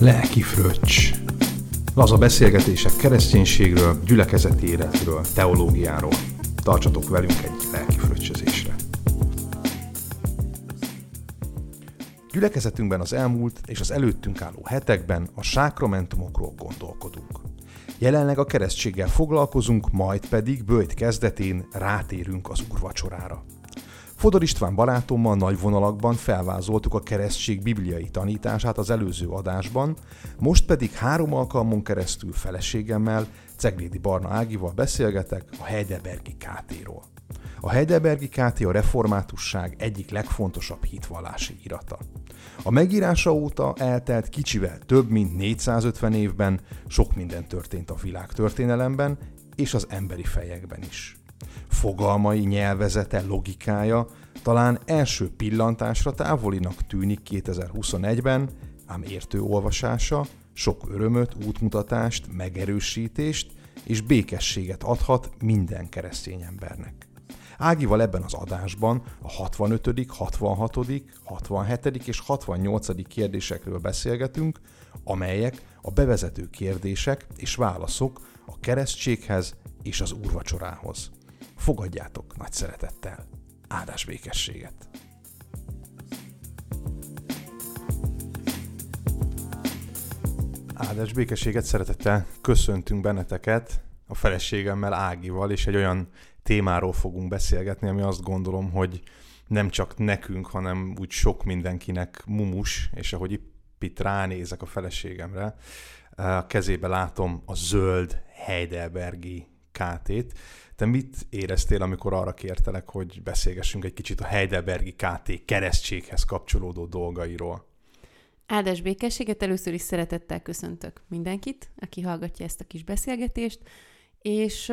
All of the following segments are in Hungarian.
Lelki fröccs. Laza beszélgetések kereszténységről, gyülekezeti életről, teológiáról. Tartsatok velünk egy lelki fröccsözésre. Gyülekezetünkben az elmúlt és az előttünk álló hetekben a sákramentumokról gondolkodunk. Jelenleg a keresztséggel foglalkozunk, majd pedig bőjt kezdetén rátérünk az úrvacsorára. Fodor István barátommal nagy vonalakban felvázoltuk a keresztség bibliai tanítását az előző adásban, most pedig három alkalmon keresztül feleségemmel, Ceglédi Barna Ágival beszélgetek a Heidelbergi KT-ról. A Heidelbergi KT a reformátusság egyik legfontosabb hitvallási irata. A megírása óta eltelt kicsivel több mint 450 évben sok minden történt a világ történelemben és az emberi fejekben is fogalmai, nyelvezete, logikája talán első pillantásra távolinak tűnik 2021-ben, ám értő olvasása sok örömöt, útmutatást, megerősítést és békességet adhat minden keresztény embernek. Ágival ebben az adásban a 65., 66., 67. és 68. kérdésekről beszélgetünk, amelyek a bevezető kérdések és válaszok a keresztséghez és az úrvacsorához. Fogadjátok nagy szeretettel. Áldás békességet! Áldás békességet szeretettel köszöntünk benneteket a feleségemmel Ágival, és egy olyan témáról fogunk beszélgetni, ami azt gondolom, hogy nem csak nekünk, hanem úgy sok mindenkinek mumus, és ahogy itt ránézek a feleségemre, a kezébe látom a zöld Heidelbergi KT-t. Te mit éreztél, amikor arra kértelek, hogy beszélgessünk egy kicsit a Heidelbergi KT keresztséghez kapcsolódó dolgairól? Áldás békességet először is szeretettel köszöntök mindenkit, aki hallgatja ezt a kis beszélgetést, és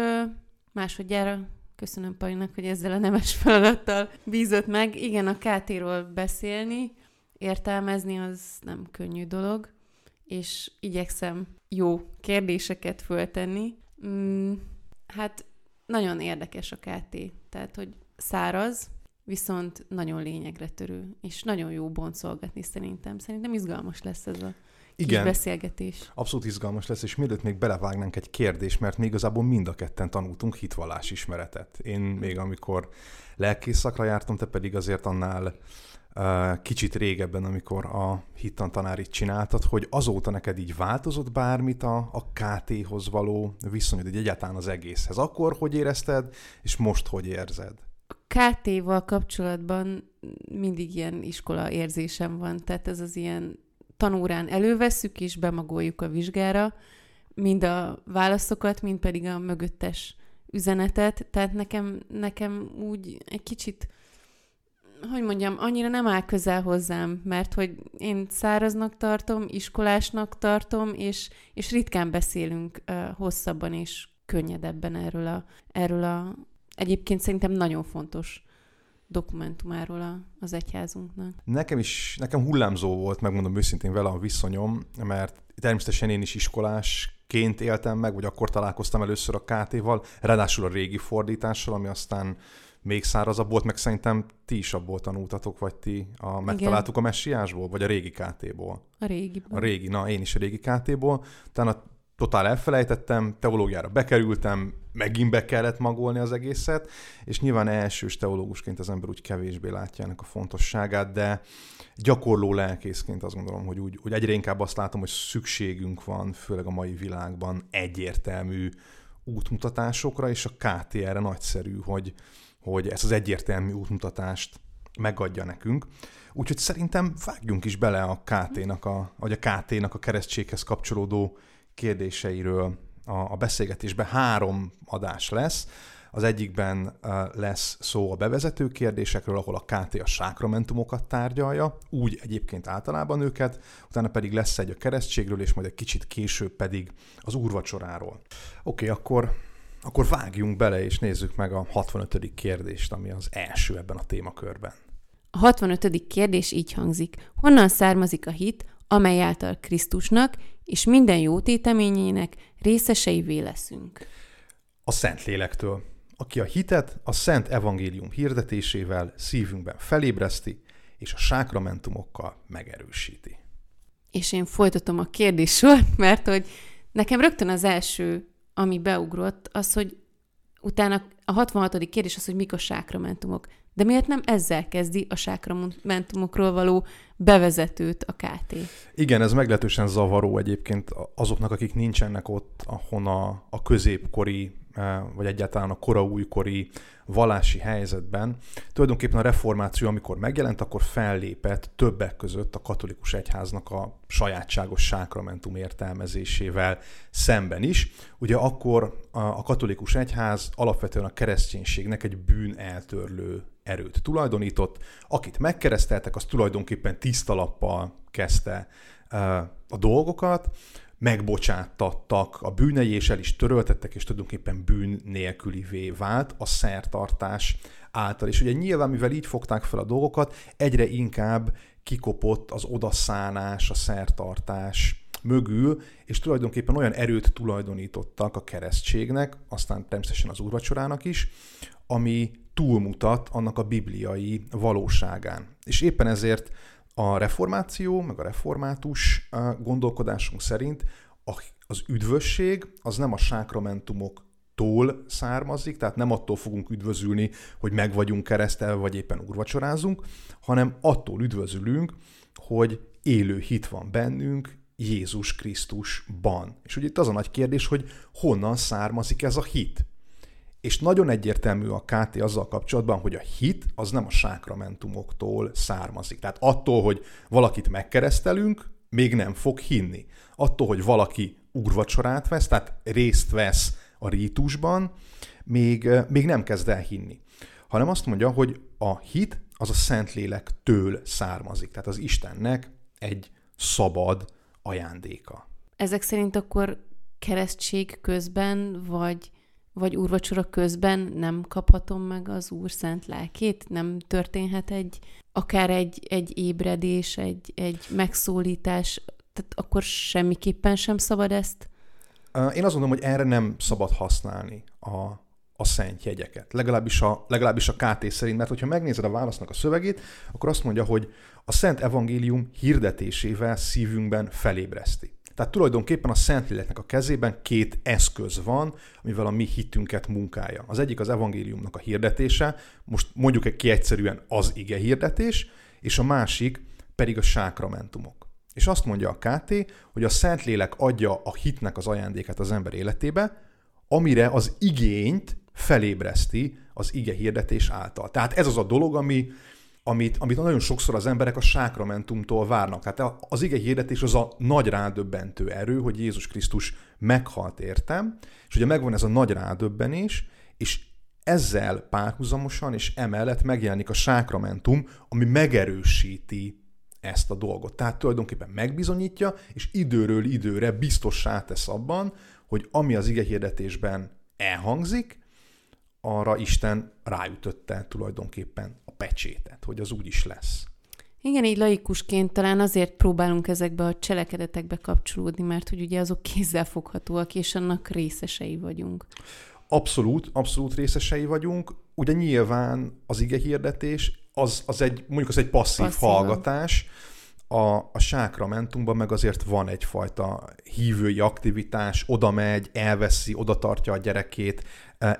másodjára köszönöm Palinak, hogy ezzel a nemes feladattal bízott meg. Igen, a KT-ról beszélni, értelmezni az nem könnyű dolog, és igyekszem jó kérdéseket föltenni. Mm, hát nagyon érdekes a KT, tehát hogy száraz, viszont nagyon lényegre törő, és nagyon jó boncolgatni szerintem. Szerintem izgalmas lesz ez a igen, kis beszélgetés. Abszolút izgalmas lesz, és mielőtt még belevágnánk egy kérdés, mert még igazából mind a ketten tanultunk hitvallás ismeretet. Én még amikor lelkész szakra jártam, te pedig azért annál kicsit régebben, amikor a hittan tanárit csináltad, hogy azóta neked így változott bármit a, a KT-hoz való viszonyod, egy egyáltalán az egészhez. Akkor hogy érezted, és most hogy érzed? A KT-val kapcsolatban mindig ilyen iskola érzésem van, tehát ez az ilyen tanórán elővesszük és bemagoljuk a vizsgára, mind a válaszokat, mind pedig a mögöttes üzenetet, tehát nekem, nekem úgy egy kicsit hogy mondjam, annyira nem áll közel hozzám, mert hogy én száraznak tartom, iskolásnak tartom, és, és ritkán beszélünk uh, hosszabban és könnyedebben erről a, erről a egyébként szerintem nagyon fontos dokumentumáról a, az egyházunknak. Nekem is, nekem hullámzó volt, megmondom őszintén vele a viszonyom, mert természetesen én is iskolásként éltem meg, vagy akkor találkoztam először a KT-val, ráadásul a régi fordítással, ami aztán még szárazabb volt, meg szerintem ti is abból tanultatok, vagy ti a, megtaláltuk Igen. a messiásból, vagy a régi KT-ból? A régi. A régi, na én is a régi KT-ból. Utána totál elfelejtettem, teológiára bekerültem, megint be kellett magolni az egészet, és nyilván elsős teológusként az ember úgy kevésbé látja ennek a fontosságát, de gyakorló lelkészként azt gondolom, hogy, úgy, hogy egyre inkább azt látom, hogy szükségünk van, főleg a mai világban egyértelmű útmutatásokra, és a KT erre nagyszerű, hogy, hogy ezt az egyértelmű útmutatást megadja nekünk. Úgyhogy szerintem vágjunk is bele a KT-nak, a, vagy a KT-nak a keresztséghez kapcsolódó kérdéseiről a, a beszélgetésbe. Három adás lesz. Az egyikben lesz szó a bevezető kérdésekről, ahol a KT a sákramentumokat tárgyalja, úgy egyébként általában őket, utána pedig lesz egy a keresztségről, és majd egy kicsit később pedig az úrvacsoráról. Oké, okay, akkor akkor vágjunk bele, és nézzük meg a 65. kérdést, ami az első ebben a témakörben. A 65. kérdés így hangzik. Honnan származik a hit, amely által Krisztusnak és minden jó téteményének részeseivé leszünk? A Szentlélektől, aki a hitet a Szent Evangélium hirdetésével szívünkben felébreszti, és a sákramentumokkal megerősíti. és én folytatom a kérdéssort, mert hogy nekem rögtön az első, ami beugrott, az, hogy utána a 66. kérdés az, hogy mik a sákramentumok. De miért nem ezzel kezdi a sákramentumokról való bevezetőt a KT? Igen, ez meglehetősen zavaró egyébként azoknak, akik nincsenek ott, ahon a, a középkori vagy egyáltalán a kora újkori vallási helyzetben. Tulajdonképpen a reformáció, amikor megjelent, akkor fellépett többek között a katolikus egyháznak a sajátságos sákramentum értelmezésével szemben is. Ugye akkor a katolikus egyház alapvetően a kereszténységnek egy bűn eltörlő erőt tulajdonított. Akit megkereszteltek, az tulajdonképpen tiszta lappal kezdte a dolgokat megbocsátattak a bűnei, el is töröltettek, és tulajdonképpen bűn nélkülivé vált a szertartás által. És ugye nyilván, mivel így fogták fel a dolgokat, egyre inkább kikopott az odaszánás, a szertartás mögül, és tulajdonképpen olyan erőt tulajdonítottak a keresztségnek, aztán természetesen az úrvacsorának is, ami túlmutat annak a bibliai valóságán. És éppen ezért a reformáció, meg a református gondolkodásunk szerint az üdvösség az nem a sákramentumoktól származik, tehát nem attól fogunk üdvözülni, hogy meg vagyunk keresztelve, vagy éppen urvacsorázunk, hanem attól üdvözülünk, hogy élő hit van bennünk Jézus Krisztusban. És ugye itt az a nagy kérdés, hogy honnan származik ez a hit. És nagyon egyértelmű a KT azzal kapcsolatban, hogy a hit az nem a sákramentumoktól származik. Tehát attól, hogy valakit megkeresztelünk, még nem fog hinni. Attól, hogy valaki úrvacsorát vesz, tehát részt vesz a rítusban, még, még nem kezd el hinni. Hanem azt mondja, hogy a hit az a Szentlélektől származik. Tehát az Istennek egy szabad ajándéka. Ezek szerint akkor keresztség közben, vagy vagy úrvacsora közben nem kaphatom meg az Úr szent lelkét? Nem történhet egy, akár egy, egy ébredés, egy, egy megszólítás, tehát akkor semmiképpen sem szabad ezt? Én azt mondom, hogy erre nem szabad használni a, a szent jegyeket. Legalábbis a, legalábbis a KT szerint, mert hogyha megnézed a válasznak a szövegét, akkor azt mondja, hogy a szent evangélium hirdetésével szívünkben felébreszti. Tehát tulajdonképpen a Szentléleknek a kezében két eszköz van, amivel a mi hitünket munkálja. Az egyik az evangéliumnak a hirdetése, most mondjuk ki egyszerűen az ige hirdetés, és a másik pedig a sákramentumok. És azt mondja a KT, hogy a Szentlélek adja a hitnek az ajándékát az ember életébe, amire az igényt felébreszti az ige hirdetés által. Tehát ez az a dolog, ami, amit, amit nagyon sokszor az emberek a sákramentumtól várnak. Tehát az ige hirdetés az a nagy rádöbbentő erő, hogy Jézus Krisztus meghalt értem, és ugye megvan ez a nagy rádöbbenés, és ezzel párhuzamosan és emellett megjelenik a sákramentum, ami megerősíti ezt a dolgot. Tehát tulajdonképpen megbizonyítja, és időről időre biztossá tesz abban, hogy ami az ige hirdetésben elhangzik, arra Isten ráütötte tulajdonképpen a pecsétet, hogy az úgy is lesz. Igen, így laikusként talán azért próbálunk ezekbe a cselekedetekbe kapcsolódni, mert hogy ugye azok kézzelfoghatóak, és annak részesei vagyunk. Abszolút, abszolút részesei vagyunk. Ugye nyilván az ige hirdetés, az, az egy, mondjuk az egy passzív Passzívan. hallgatás, a, a sákramentumban meg azért van egyfajta hívői aktivitás, oda megy, elveszi, oda tartja a gyerekét,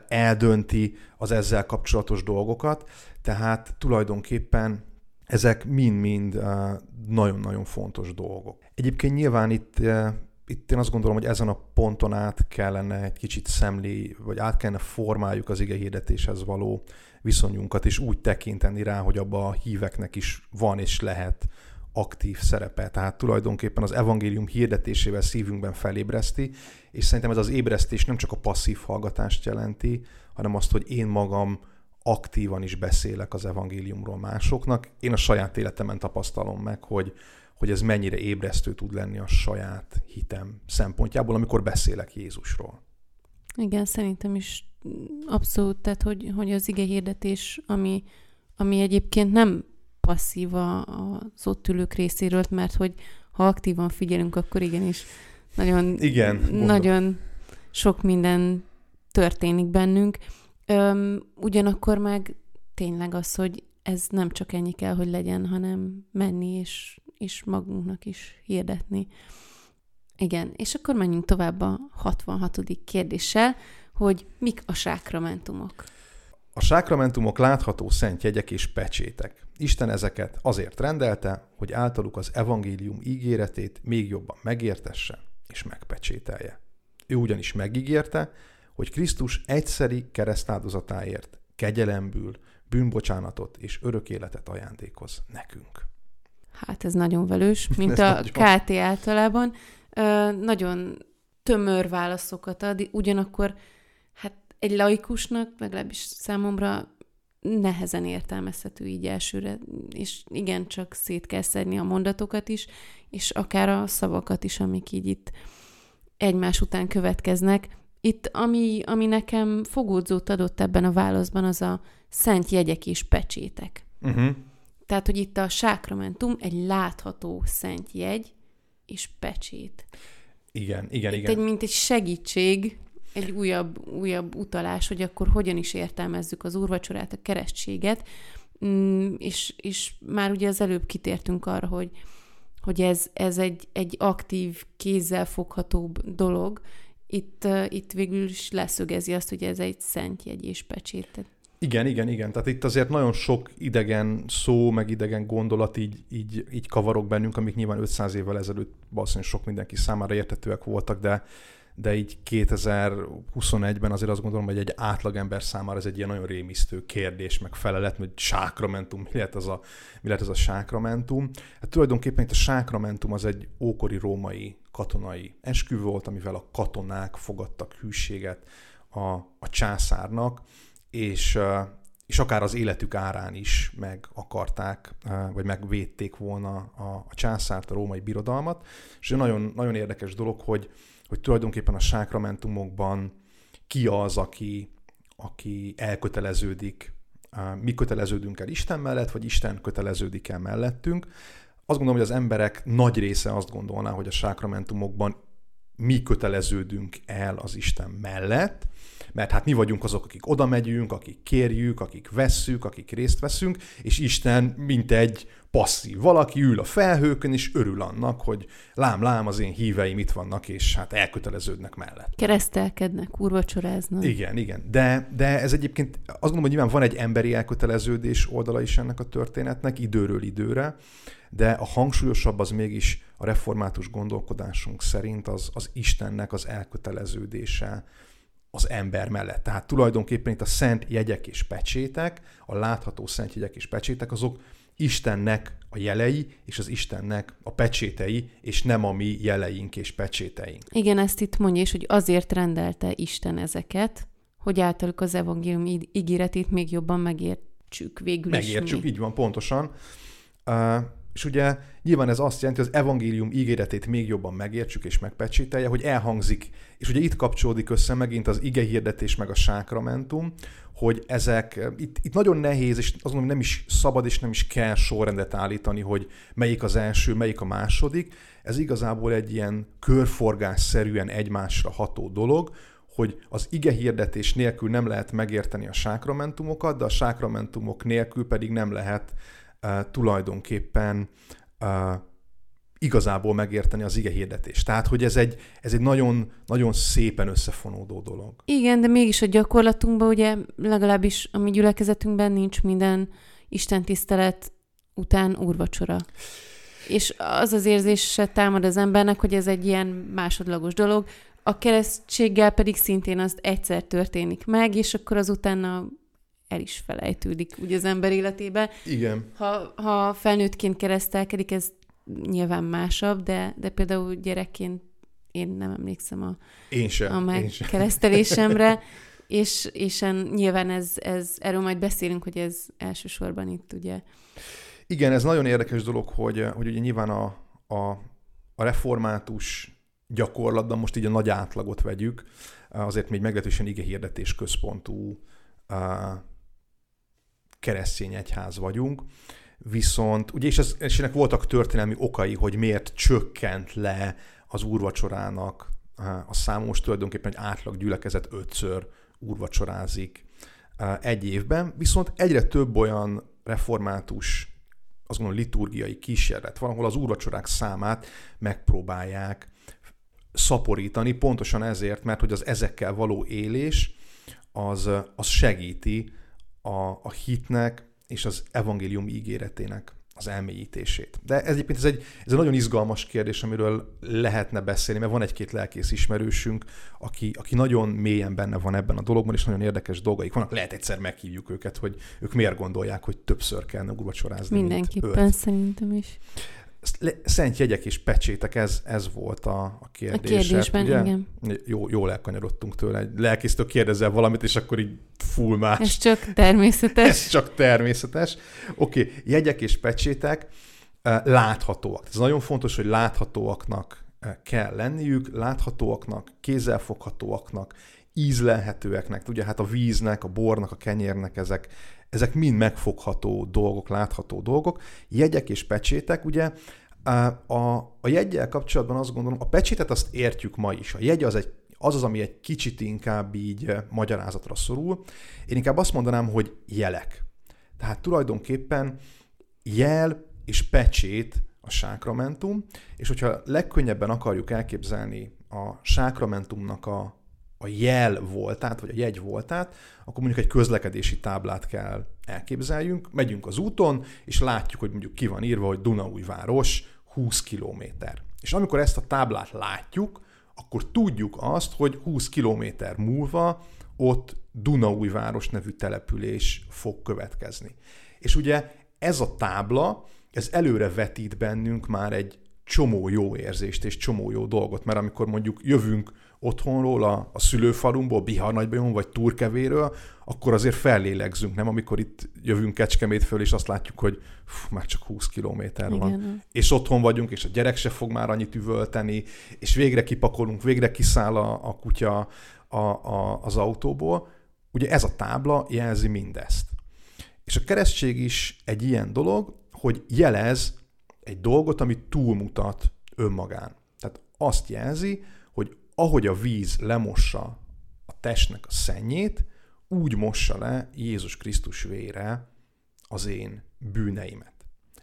eldönti az ezzel kapcsolatos dolgokat, tehát tulajdonképpen ezek mind-mind nagyon-nagyon fontos dolgok. Egyébként nyilván itt, itt én azt gondolom, hogy ezen a ponton át kellene egy kicsit szemlé, vagy át kellene formáljuk az ige hirdetéshez való viszonyunkat, és úgy tekinteni rá, hogy abba a híveknek is van és lehet aktív szerepe. Tehát tulajdonképpen az evangélium hirdetésével szívünkben felébreszti, és szerintem ez az ébresztés nem csak a passzív hallgatást jelenti, hanem azt, hogy én magam aktívan is beszélek az evangéliumról másoknak. Én a saját életemen tapasztalom meg, hogy, hogy ez mennyire ébresztő tud lenni a saját hitem szempontjából, amikor beszélek Jézusról. Igen, szerintem is abszolút, tehát hogy, hogy az ige hirdetés, ami, ami egyébként nem passzív az ott ülők részéről, mert hogy ha aktívan figyelünk, akkor igenis nagyon, Igen, nagyon sok minden történik bennünk. Öm, ugyanakkor meg tényleg az, hogy ez nem csak ennyi kell, hogy legyen, hanem menni és, és magunknak is hirdetni. Igen, és akkor menjünk tovább a 66. kérdéssel, hogy mik a sákramentumok. A sákramentumok látható szent jegyek és pecsétek. Isten ezeket azért rendelte, hogy általuk az evangélium ígéretét még jobban megértesse és megpecsételje. Ő ugyanis megígérte, hogy Krisztus egyszeri keresztáldozatáért kegyelemből bűnbocsánatot és örök életet ajándékoz nekünk. Hát ez nagyon velős, mint a nagyon. KT általában. Ö, nagyon tömör válaszokat ad, ugyanakkor egy laikusnak, legalábbis számomra nehezen értelmezhető így elsőre, és igen, csak szét kell szedni a mondatokat is, és akár a szavakat is, amik így itt egymás után következnek. Itt, ami, ami nekem fogódzót adott ebben a válaszban, az a szent jegyek és pecsétek. Uh-huh. Tehát, hogy itt a sákramentum egy látható szent jegy és pecsét. Igen, igen, itt igen. Egy, mint egy segítség, egy újabb, újabb utalás, hogy akkor hogyan is értelmezzük az úrvacsorát, a keresztséget, mm, és, és már ugye az előbb kitértünk arra, hogy, hogy ez, ez egy, egy aktív, kézzel foghatóbb dolog, itt, itt végül is leszögezi azt, hogy ez egy szent jegy és pecsét. Igen, igen, igen. Tehát itt azért nagyon sok idegen szó, meg idegen gondolat így, így, így kavarok bennünk, amik nyilván 500 évvel ezelőtt valószínűleg sok mindenki számára értetőek voltak, de, de így 2021-ben azért azt gondolom, hogy egy átlagember számára ez egy ilyen nagyon rémisztő kérdés, meg felelet, hogy sákramentum, mi lehet az a, mi lehet az a sákramentum. Hát tulajdonképpen itt a sákramentum az egy ókori római katonai esküvő volt, amivel a katonák fogadtak hűséget a, a császárnak, és, és akár az életük árán is meg akarták, vagy megvédték volna a, a császárt, a római birodalmat. És nagyon, nagyon érdekes dolog, hogy, hogy tulajdonképpen a sákramentumokban ki az, aki, aki elköteleződik, mi köteleződünk el Isten mellett, vagy Isten köteleződik el mellettünk. Azt gondolom, hogy az emberek nagy része azt gondolná, hogy a sákramentumokban mi köteleződünk el az Isten mellett, mert hát mi vagyunk azok, akik oda megyünk, akik kérjük, akik vesszük, akik részt veszünk, és Isten mint egy passzív valaki ül a felhőkön, és örül annak, hogy lám, lám, az én híveim itt vannak, és hát elköteleződnek mellett. Keresztelkednek, úrvacsoráznak. Igen, igen. De, de ez egyébként azt gondolom, hogy nyilván van egy emberi elköteleződés oldala is ennek a történetnek, időről időre, de a hangsúlyosabb az mégis a református gondolkodásunk szerint az, az Istennek az elköteleződése az ember mellett. Tehát tulajdonképpen itt a szent jegyek és pecsétek, a látható szent jegyek és pecsétek, azok Istennek a jelei, és az Istennek a pecsétei, és nem a mi jeleink és pecséteink. Igen, ezt itt mondja is, hogy azért rendelte Isten ezeket, hogy általuk az evangélium ígéretét még jobban megértsük végül Megértsük, is így van, pontosan. Uh, és ugye nyilván ez azt jelenti, hogy az evangélium ígéretét még jobban megértsük és megpecsételje, hogy elhangzik, és ugye itt kapcsolódik össze megint az ige hirdetés meg a sákramentum, hogy ezek, itt, itt nagyon nehéz, és azt mondom, nem is szabad és nem is kell sorrendet állítani, hogy melyik az első, melyik a második. Ez igazából egy ilyen körforgásszerűen egymásra ható dolog, hogy az ige hirdetés nélkül nem lehet megérteni a sákramentumokat, de a sákramentumok nélkül pedig nem lehet tulajdonképpen igazából megérteni az ige hirdetést. Tehát, hogy ez egy, ez egy nagyon, nagyon szépen összefonódó dolog. Igen, de mégis a gyakorlatunkban ugye legalábbis a mi gyülekezetünkben nincs minden Isten tisztelet után úrvacsora. És az az érzése támad az embernek, hogy ez egy ilyen másodlagos dolog, a keresztséggel pedig szintén az egyszer történik meg, és akkor azután el is felejtődik úgy az ember életébe. Igen. Ha, ha felnőttként keresztelkedik, ez nyilván másabb, de, de például gyerekként én nem emlékszem a, én sem, a megkeresztelésemre, és, és en, nyilván ez, ez, erről majd beszélünk, hogy ez elsősorban itt ugye. Igen, ez nagyon érdekes dolog, hogy, hogy ugye nyilván a, a, a református gyakorlatban most így a nagy átlagot vegyük, azért még meglehetősen ige hirdetés központú keresztény egyház vagyunk, viszont, ugye, és, ez, és ennek voltak történelmi okai, hogy miért csökkent le az úrvacsorának a számos tulajdonképpen egy átlag gyülekezet ötször úrvacsorázik egy évben, viszont egyre több olyan református azt gondolom liturgiai kísérlet van, ahol az úrvacsorák számát megpróbálják szaporítani, pontosan ezért, mert hogy az ezekkel való élés az, az segíti a, a hitnek és az evangélium ígéretének az elmélyítését. De ez egyébként ez egy, ez egy nagyon izgalmas kérdés, amiről lehetne beszélni, mert van egy-két lelkész ismerősünk, aki, aki nagyon mélyen benne van ebben a dologban, és nagyon érdekes dolgaik vannak. Lehet egyszer meghívjuk őket, hogy ők miért gondolják, hogy többször kellene urvacsorázni. Mindenképpen szerintem is. Szent jegyek és pecsétek, ez, ez volt a, a kérdés. A kérdésben, ugye? igen. Jó, jól elkanyarodtunk tőle. Egy lelkésztől kérdezel valamit, és akkor így full más. Ez csak természetes. ez csak természetes. Oké, okay. jegyek és pecsétek láthatóak. Ez nagyon fontos, hogy láthatóaknak kell lenniük, láthatóaknak, kézzelfoghatóaknak, ízlelhetőeknek. Ugye hát a víznek, a bornak, a kenyérnek ezek, ezek mind megfogható dolgok, látható dolgok. Jegyek és pecsétek, ugye a, a jegyel kapcsolatban azt gondolom, a pecsétet azt értjük ma is. A jegy az egy az az, ami egy kicsit inkább így magyarázatra szorul. Én inkább azt mondanám, hogy jelek. Tehát tulajdonképpen jel és pecsét a sákramentum, és hogyha legkönnyebben akarjuk elképzelni a sákramentumnak a a jel voltát, vagy a jegy voltát, akkor mondjuk egy közlekedési táblát kell elképzeljünk. Megyünk az úton, és látjuk, hogy mondjuk ki van írva, hogy Dunaújváros 20 km. És amikor ezt a táblát látjuk, akkor tudjuk azt, hogy 20 km múlva ott Dunaújváros nevű település fog következni. És ugye ez a tábla, ez előre vetít bennünk már egy csomó jó érzést és csomó jó dolgot, mert amikor mondjuk jövünk otthonról, a, a szülőfalunkból, Bihar nagybajon vagy Turkevéről, akkor azért fellélegzünk, nem? Amikor itt jövünk Kecskemét föl, és azt látjuk, hogy fú, már csak 20 kilométer van. Igen. És otthon vagyunk, és a gyerek se fog már annyit üvölteni, és végre kipakolunk, végre kiszáll a, a kutya a, a, az autóból. Ugye ez a tábla jelzi mindezt. És a keresztség is egy ilyen dolog, hogy jelez egy dolgot, ami túlmutat önmagán. Tehát azt jelzi, ahogy a víz lemossa a testnek a szennyét, úgy mossa le Jézus Krisztus vére az én bűneimet.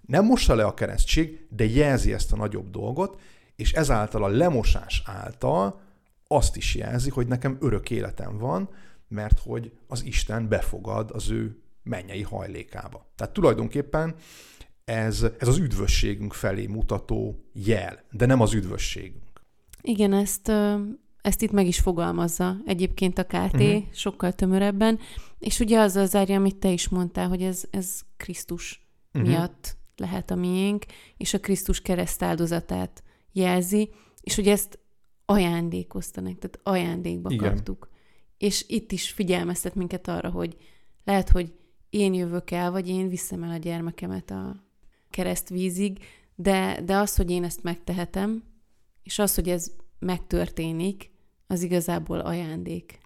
Nem mossa le a keresztség, de jelzi ezt a nagyobb dolgot, és ezáltal a lemosás által azt is jelzi, hogy nekem örök életem van, mert hogy az Isten befogad az ő mennyei hajlékába. Tehát tulajdonképpen ez, ez az üdvösségünk felé mutató jel, de nem az üdvösségünk. Igen, ezt, ezt itt meg is fogalmazza egyébként a KT, uh-huh. Mhm. sokkal tömörebben, és ugye az az zárja, amit te is mondtál, hogy ez, ez Krisztus uh-huh. miatt lehet a miénk, és a Krisztus kereszt áldozatát jelzi, és hogy ezt ajándékozta tehát ajándékba Igen. kaptuk. És itt is figyelmeztet minket arra, hogy lehet, hogy én jövök el, vagy én viszem el a gyermekemet a keresztvízig, de, de az, hogy én ezt megtehetem, és az, hogy ez megtörténik, az igazából ajándék.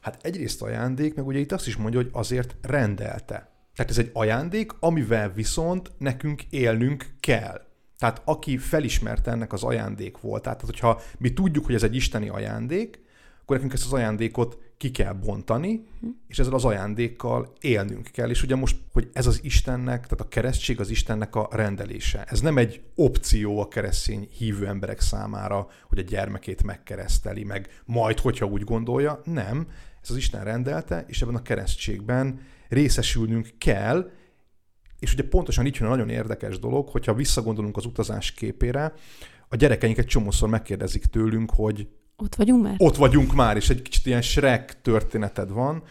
Hát egyrészt ajándék, meg ugye itt azt is mondja, hogy azért rendelte. Tehát ez egy ajándék, amivel viszont nekünk élnünk kell. Tehát aki felismerte ennek az ajándék volt, tehát hogyha mi tudjuk, hogy ez egy isteni ajándék, akkor nekünk ezt az ajándékot ki kell bontani, és ezzel az ajándékkal élnünk kell. És ugye most, hogy ez az Istennek, tehát a keresztség az Istennek a rendelése. Ez nem egy opció a keresztény hívő emberek számára, hogy a gyermekét megkereszteli, meg majd, hogyha úgy gondolja. Nem, ez az Isten rendelte, és ebben a keresztségben részesülnünk kell, és ugye pontosan így jön a nagyon érdekes dolog, hogyha visszagondolunk az utazás képére, a gyerekeink egy csomószor megkérdezik tőlünk, hogy ott vagyunk már? Ott vagyunk már, és egy kicsit ilyen Shrek történeted van,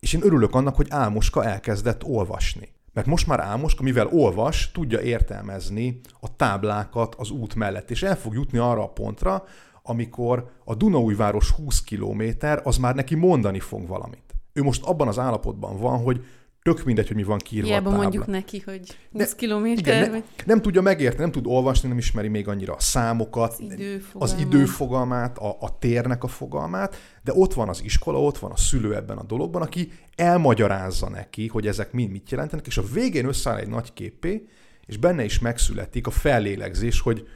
és én örülök annak, hogy Álmoska elkezdett olvasni. Mert most már Álmoska, mivel olvas, tudja értelmezni a táblákat az út mellett, és el fog jutni arra a pontra, amikor a Dunaújváros 20 kilométer, az már neki mondani fog valamit. Ő most abban az állapotban van, hogy tök mindegy, hogy mi van kiírva Hiába a tábla. mondjuk neki, hogy 20 kilométer. Ne, nem tudja megérteni, nem tud olvasni, nem ismeri még annyira a számokat, az időfogalmát, az időfogalmát a, a térnek a fogalmát, de ott van az iskola, ott van a szülő ebben a dologban, aki elmagyarázza neki, hogy ezek mind mit jelentenek, és a végén összeáll egy nagy képé, és benne is megszületik a fellélegzés, hogy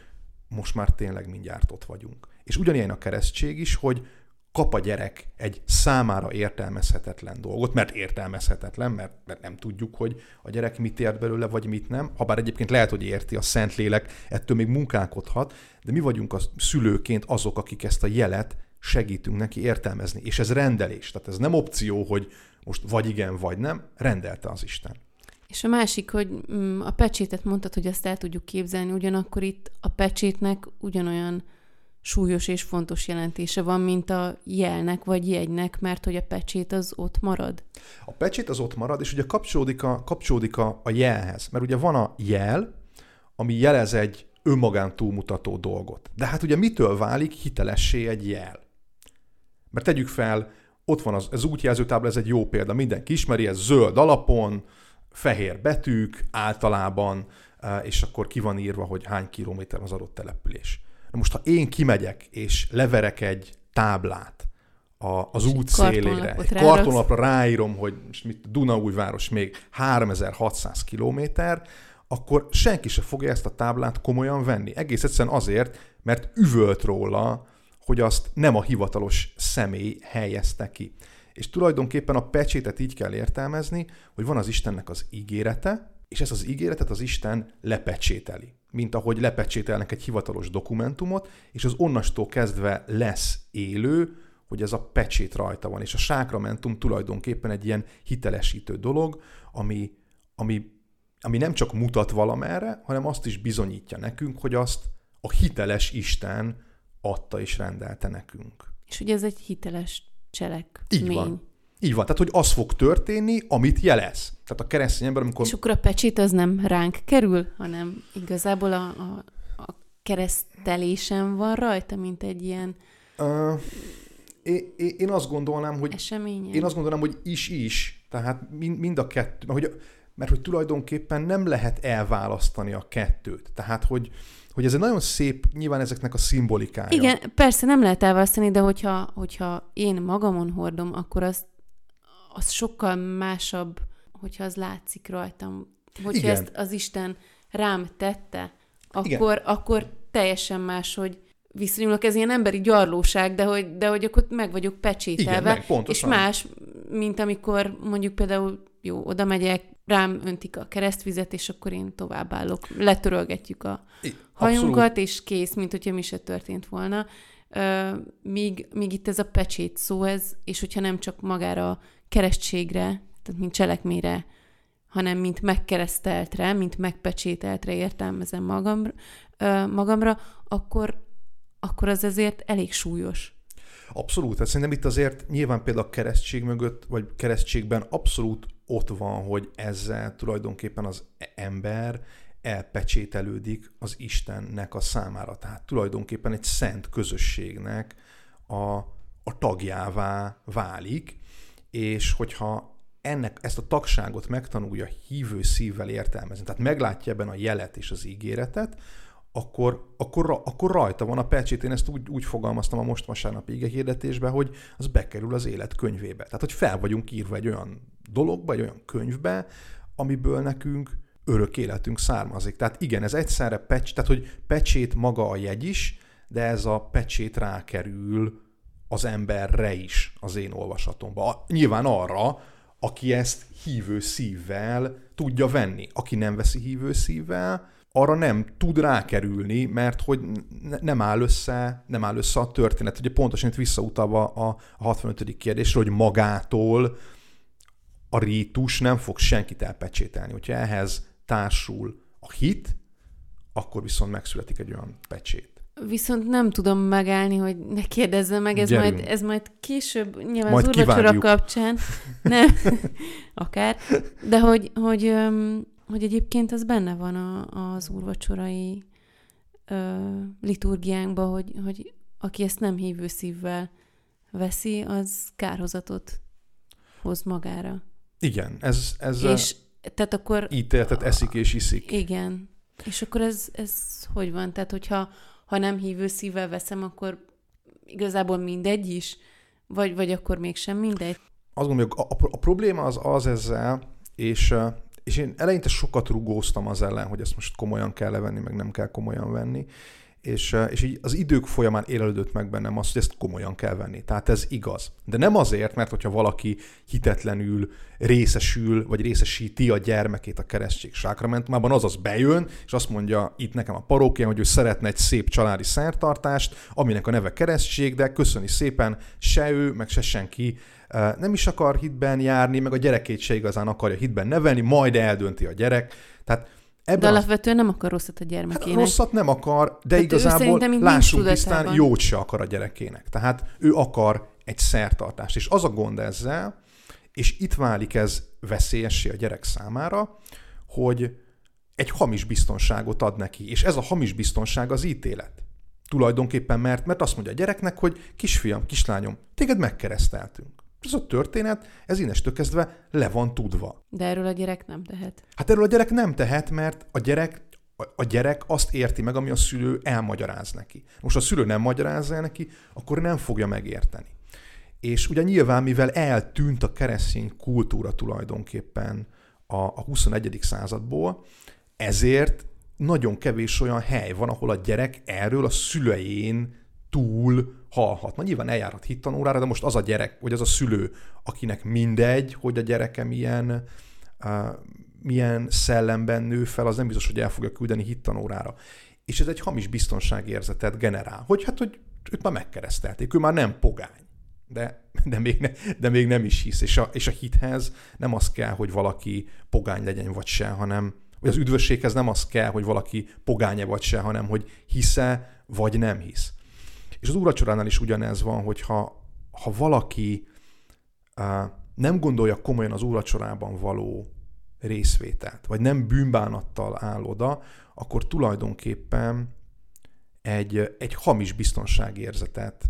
most már tényleg mindjárt ott vagyunk. És ugyanilyen a keresztség is, hogy kap a gyerek egy számára értelmezhetetlen dolgot, mert értelmezhetetlen, mert, mert nem tudjuk, hogy a gyerek mit ért belőle, vagy mit nem. Habár egyébként lehet, hogy érti, a Szentlélek ettől még munkálkodhat, de mi vagyunk a szülőként azok, akik ezt a jelet segítünk neki értelmezni. És ez rendelés. Tehát ez nem opció, hogy most vagy igen, vagy nem, rendelte az Isten. És a másik, hogy mm, a pecsétet mondtad, hogy azt el tudjuk képzelni, ugyanakkor itt a pecsétnek ugyanolyan súlyos és fontos jelentése van, mint a jelnek vagy jegynek, mert hogy a pecsét az ott marad. A pecsét az ott marad, és ugye kapcsolódik a, kapcsolódik a, a jelhez. Mert ugye van a jel, ami jelez egy önmagán túlmutató dolgot. De hát ugye mitől válik hitelessé egy jel? Mert tegyük fel, ott van az, az útjelzőtábla, ez egy jó példa, mindenki ismeri, ez zöld alapon, fehér betűk általában, eh, és akkor ki van írva, hogy hány kilométer az adott település. Most, ha én kimegyek, és leverek egy táblát a, az út szélére, egy kartonlapra ráírom, hogy mit, Dunaújváros még 3600 kilométer, akkor senki se fogja ezt a táblát komolyan venni. Egész egyszerűen azért, mert üvölt róla, hogy azt nem a hivatalos személy helyezte ki. És tulajdonképpen a pecsétet így kell értelmezni, hogy van az Istennek az ígérete, és ezt az ígéretet az Isten lepecsételi. Mint ahogy lepecsételnek egy hivatalos dokumentumot, és az onnastól kezdve lesz élő, hogy ez a pecsét rajta van. És a sákramentum tulajdonképpen egy ilyen hitelesítő dolog, ami, ami, ami nem csak mutat valamerre, hanem azt is bizonyítja nekünk, hogy azt a hiteles Isten adta és rendelte nekünk. És hogy ez egy hiteles cselekmény. Így van. Így van, tehát hogy az fog történni, amit jelez. Tehát a keresztény ember, amikor... És akkor a pecsét az nem ránk kerül, hanem igazából a, a, a keresztelésen van rajta, mint egy ilyen... Uh, én, én azt gondolnám, hogy... Eseményen. Én azt gondolnám, hogy is-is, tehát mind, mind a kettő, mert hogy, mert hogy tulajdonképpen nem lehet elválasztani a kettőt. Tehát, hogy, hogy ez egy nagyon szép, nyilván ezeknek a szimbolikája. Igen, persze nem lehet elválasztani, de hogyha, hogyha én magamon hordom, akkor az, az sokkal másabb, hogyha az látszik rajtam. Hogyha Igen. ezt az Isten rám tette, akkor, akkor teljesen más, hogy viszonyulok, ez ilyen emberi gyarlóság, de hogy, de hogy akkor meg vagyok pecsételve. Igen, meg, és más, mint amikor mondjuk például, jó, oda megyek, rám öntik a keresztvizet, és akkor én továbbállok. Letörölgetjük a hajunkat, Abszolút. és kész, mint hogyha mi se történt volna. Míg, míg itt ez a pecsét szó, ez, és hogyha nem csak magára keresztségre, tehát mint cselekményre, hanem mint megkereszteltre, mint megpecsételtre értelmezem magam, magamra, akkor, akkor az ezért elég súlyos. Abszolút. Hát szerintem itt azért nyilván például a keresztség mögött, vagy keresztségben abszolút ott van, hogy ezzel tulajdonképpen az ember elpecsételődik az Istennek a számára. Tehát tulajdonképpen egy szent közösségnek a, a tagjává válik, és hogyha ennek, ezt a tagságot megtanulja hívő szívvel értelmezni, tehát meglátja ebben a jelet és az ígéretet, akkor, akkor, akkor rajta van a pecsét. Én ezt úgy, úgy fogalmaztam a most vasárnapi hirdetésben, hogy az bekerül az élet könyvébe. Tehát, hogy fel vagyunk írva egy olyan dologba, egy olyan könyvbe, amiből nekünk örök életünk származik. Tehát igen, ez egyszerre pecs, tehát hogy pecsét maga a jegy is, de ez a pecsét rákerül az emberre is az én olvasatomba. Nyilván arra, aki ezt hívő szívvel tudja venni. Aki nem veszi hívő szívvel, arra nem tud rákerülni, mert hogy nem áll össze, nem áll össze a történet. Ugye pontosan itt visszautalva a 65. kérdésre, hogy magától a rítus nem fog senkit elpecsételni. Hogyha ehhez társul a hit, akkor viszont megszületik egy olyan pecsét. Viszont nem tudom megállni, hogy ne kérdezzem meg, ez, majd, ez majd később, nyilván majd az úrvacsora kapcsán, nem, akár, de hogy, hogy, hogy egyébként az benne van a, az úrvacsorai ö, liturgiánkban, hogy, hogy aki ezt nem hívő szívvel veszi, az kárhozatot hoz magára. Igen, ez... ez és a... tehát akkor... Ítéletet eszik és iszik. Igen. És akkor ez, ez hogy van? Tehát, hogyha ha nem hívő szívvel veszem, akkor igazából mindegy is? Vagy, vagy akkor mégsem mindegy? Azt gondolom, hogy a, a, probléma az az ezzel, és, és én eleinte sokat rugóztam az ellen, hogy ezt most komolyan kell levenni, meg nem kell komolyan venni, és, és így az idők folyamán élelődött meg bennem az, hogy ezt komolyan kell venni. Tehát ez igaz. De nem azért, mert hogyha valaki hitetlenül részesül, vagy részesíti a gyermekét a keresztség sákramentumában, azaz bejön, és azt mondja itt nekem a parókián, hogy ő szeretne egy szép családi szertartást, aminek a neve keresztség, de köszöni szépen, se ő, meg se senki nem is akar hitben járni, meg a gyerekét se igazán akarja hitben nevelni, majd eldönti a gyerek. Tehát Ebben de alapvetően nem akar rosszat a gyermekének. Hát rosszat nem akar, de hát igazából lássunk tisztán, jót se akar a gyerekének. Tehát ő akar egy szertartást. És az a gond ezzel, és itt válik ez veszélyessé a gyerek számára, hogy egy hamis biztonságot ad neki, és ez a hamis biztonság az ítélet. Tulajdonképpen mert, mert azt mondja a gyereknek, hogy kisfiam, kislányom, téged megkereszteltünk. Ez a történet, ez innestől kezdve le van tudva. De erről a gyerek nem tehet. Hát erről a gyerek nem tehet, mert a gyerek a gyerek azt érti meg, ami a szülő elmagyaráz neki. Most a szülő nem magyarázza el neki, akkor nem fogja megérteni. És ugye nyilván, mivel eltűnt a keresztény kultúra tulajdonképpen a, a 21. századból, ezért nagyon kevés olyan hely van, ahol a gyerek erről a szülején túl halhat. Na nyilván eljárhat hittanórára, de most az a gyerek, vagy az a szülő, akinek mindegy, hogy a gyereke milyen, uh, milyen szellemben nő fel, az nem biztos, hogy el fogja küldeni hittanórára. És ez egy hamis biztonságérzetet generál, hogy hát, hogy őt már megkeresztelték, ő már nem pogány. De, de, még, ne, de még nem is hisz. És a, és a hithez nem az kell, hogy valaki pogány legyen vagy se, hanem vagy az üdvösséghez nem az kell, hogy valaki pogánya vagy se, hanem hogy hisze vagy nem hisz. És az úracsoránál is ugyanez van, hogyha ha valaki uh, nem gondolja komolyan az úracsorában való részvételt, vagy nem bűnbánattal áll oda, akkor tulajdonképpen egy, egy hamis biztonságérzetet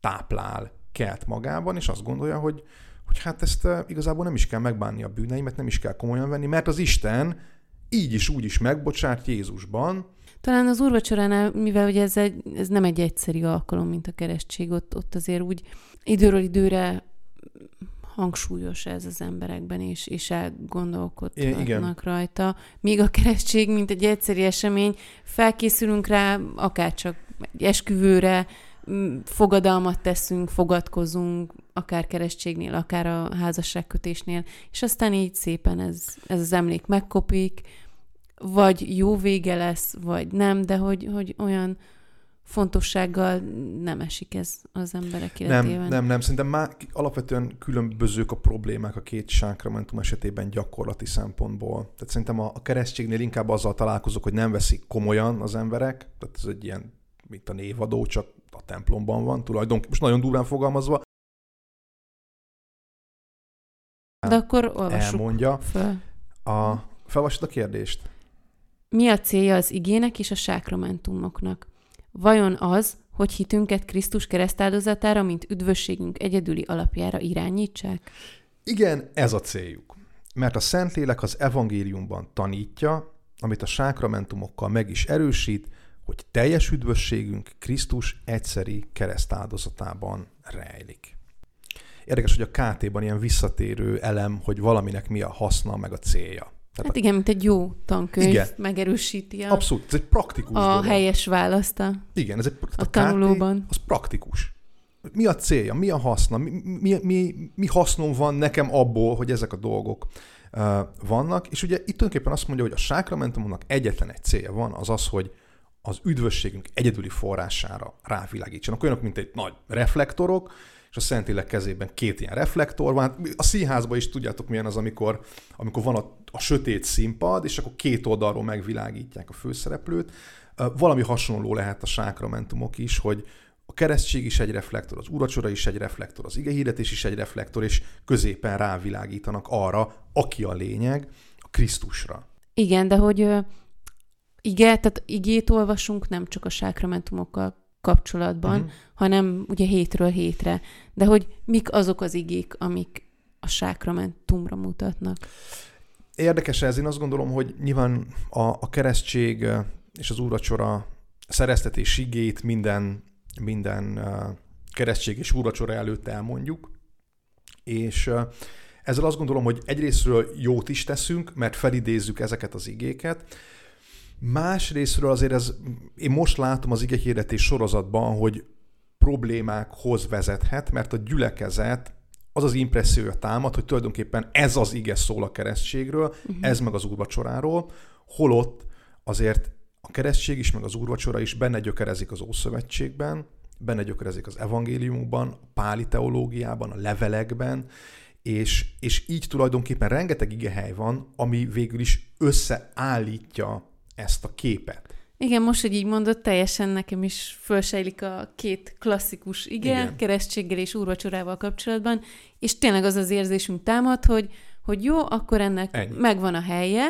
táplál, kelt magában, és azt gondolja, hogy, hogy hát ezt igazából nem is kell megbánni a bűneimet, nem is kell komolyan venni, mert az Isten így is úgy is megbocsát Jézusban, talán az úrvacsoránál, mivel ugye ez, egy, ez nem egy egyszerű alkalom, mint a keresztség, ott, ott azért úgy időről időre hangsúlyos ez az emberekben, és, és elgondolkodnak rajta. Míg a keresztség, mint egy egyszerű esemény, felkészülünk rá, akár csak egy esküvőre, fogadalmat teszünk, fogadkozunk, akár keresztségnél, akár a házasságkötésnél, és aztán így szépen ez, ez az emlék megkopik, vagy jó vége lesz, vagy nem, de hogy, hogy olyan fontossággal nem esik ez az emberek életében. Nem, nem, nem. Szerintem már alapvetően különbözők a problémák a két sákramentum esetében gyakorlati szempontból. Tehát szerintem a, a keresztségnél inkább azzal találkozok, hogy nem veszik komolyan az emberek, tehát ez egy ilyen, mint a névadó, csak a templomban van, tulajdonképpen, most nagyon durván fogalmazva. De akkor olvassuk Elmondja. Fel. A, felolvasod a kérdést? Mi a célja az igének és a sákramentumoknak? Vajon az, hogy hitünket Krisztus keresztáldozatára, mint üdvösségünk egyedüli alapjára irányítsák? Igen, ez a céljuk. Mert a Szentlélek az evangéliumban tanítja, amit a sákramentumokkal meg is erősít, hogy teljes üdvösségünk Krisztus egyszeri keresztáldozatában rejlik. Érdekes, hogy a KT-ban ilyen visszatérő elem, hogy valaminek mi a haszna, meg a célja. Tehát hát igen, mint egy jó tankönyv igen. megerősíti a, Abszolút, ez egy praktikus a dolog. helyes választ a, igen, ez egy, a, a tanulóban. KT, az praktikus. Mi a célja, mi a haszna, mi, mi, mi, mi hasznom van nekem abból, hogy ezek a dolgok uh, vannak, és ugye itt tulajdonképpen azt mondja, hogy a sákramentumnak egyetlen egy célja van, az az, hogy az üdvösségünk egyedüli forrására rávilágítsanak. Olyanok, mint egy nagy reflektorok, és a Szentlélek kezében két ilyen reflektor van. A színházban is tudjátok milyen az, amikor, amikor van a, a sötét színpad, és akkor két oldalról megvilágítják a főszereplőt. Valami hasonló lehet a sákramentumok is, hogy a keresztség is egy reflektor, az uracsora is egy reflektor, az igehirdetés is egy reflektor, és középen rávilágítanak arra, aki a lényeg, a Krisztusra. Igen, de hogy igen, tehát igét olvasunk nem csak a sákramentumokkal kapcsolatban, uh-huh. hanem ugye hétről hétre. De hogy mik azok az igék, amik a sákramentumra mutatnak? Érdekes ez, én azt gondolom, hogy nyilván a, a keresztség és az úracsora szereztetés igét minden, minden keresztség és úracsora előtt elmondjuk, és ezzel azt gondolom, hogy egyrésztről jót is teszünk, mert felidézzük ezeket az igéket, Másrésztről azért ez, én most látom az igehirdetés sorozatban, hogy problémákhoz vezethet, mert a gyülekezet az az impressziója támad, hogy tulajdonképpen ez az ige szól a keresztségről, uh-huh. ez meg az úrvacsoráról, holott azért a keresztség is, meg az úrvacsora is benne gyökerezik az Ószövetségben, benne gyökerezik az evangéliumban, a páli teológiában, a levelekben, és, és így tulajdonképpen rengeteg igehely van, ami végül is összeállítja ezt a képet. Igen, most, hogy így mondott, teljesen nekem is fölsejlik a két klasszikus ige, Igen. keresztséggel és úrvacsorával kapcsolatban, és tényleg az az érzésünk támad, hogy, hogy jó, akkor ennek Ennyi. megvan a helye,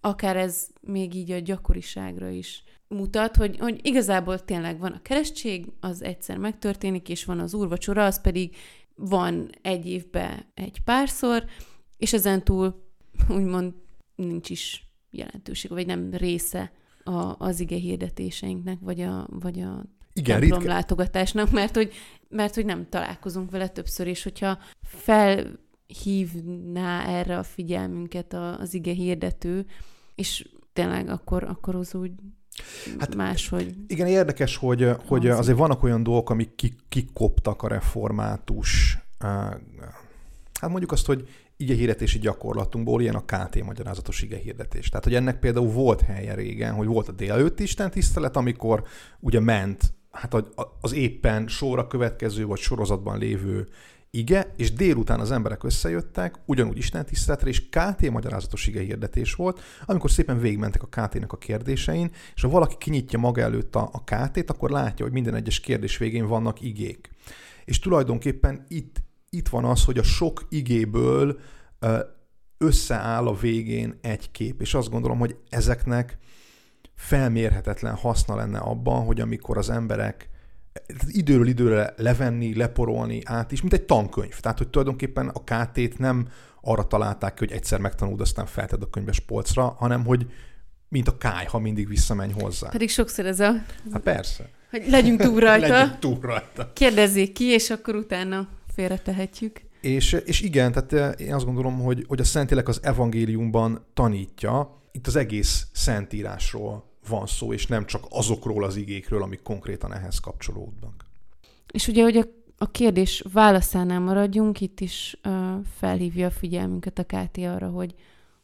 akár ez még így a gyakoriságra is mutat, hogy, hogy igazából tényleg van a keresztség, az egyszer megtörténik, és van az úrvacsora, az pedig van egy évben egy párszor, és ezen túl úgymond nincs is jelentőség, vagy nem része a, az ige hirdetéseinknek, vagy a, vagy a igen, templom látogatásnak, mert hogy, mert hogy nem találkozunk vele többször, és hogyha felhívná erre a figyelmünket az ige hirdető, és tényleg akkor, akkor az úgy Hát máshogy. Igen, érdekes, hogy, hogy azért vannak olyan dolgok, amik kikoptak a református, hát mondjuk azt, hogy igehirdetési gyakorlatunkból ilyen a KT magyarázatos igehirdetés. Tehát, hogy ennek például volt helye régen, hogy volt a délelőtt Isten tisztelet, amikor ugye ment hát az éppen sorra következő vagy sorozatban lévő ige, és délután az emberek összejöttek, ugyanúgy Isten tiszteletre, és KT magyarázatos ige hirdetés volt, amikor szépen végigmentek a KT-nek a kérdésein, és ha valaki kinyitja maga előtt a, a KT-t, akkor látja, hogy minden egyes kérdés végén vannak igék. És tulajdonképpen itt, itt van az, hogy a sok igéből összeáll a végén egy kép, és azt gondolom, hogy ezeknek felmérhetetlen haszna lenne abban, hogy amikor az emberek időről időre levenni, leporolni át is, mint egy tankönyv. Tehát, hogy tulajdonképpen a KT-t nem arra találták ki, hogy egyszer megtanuld, aztán felted a könyves polcra, hanem hogy mint a kájha mindig visszamenj hozzá. Pedig sokszor ez a... Hát persze. Hogy legyünk túl rajta. legyünk túl rajta. Kérdezzék ki, és akkor utána félretehetjük. És, és igen, tehát eh, én azt gondolom, hogy, hogy a Szentlélek az evangéliumban tanítja, itt az egész szentírásról van szó, és nem csak azokról az igékről, amik konkrétan ehhez kapcsolódnak. És ugye, hogy a, a kérdés válaszánál maradjunk, itt is uh, felhívja a figyelmünket a KT arra, hogy,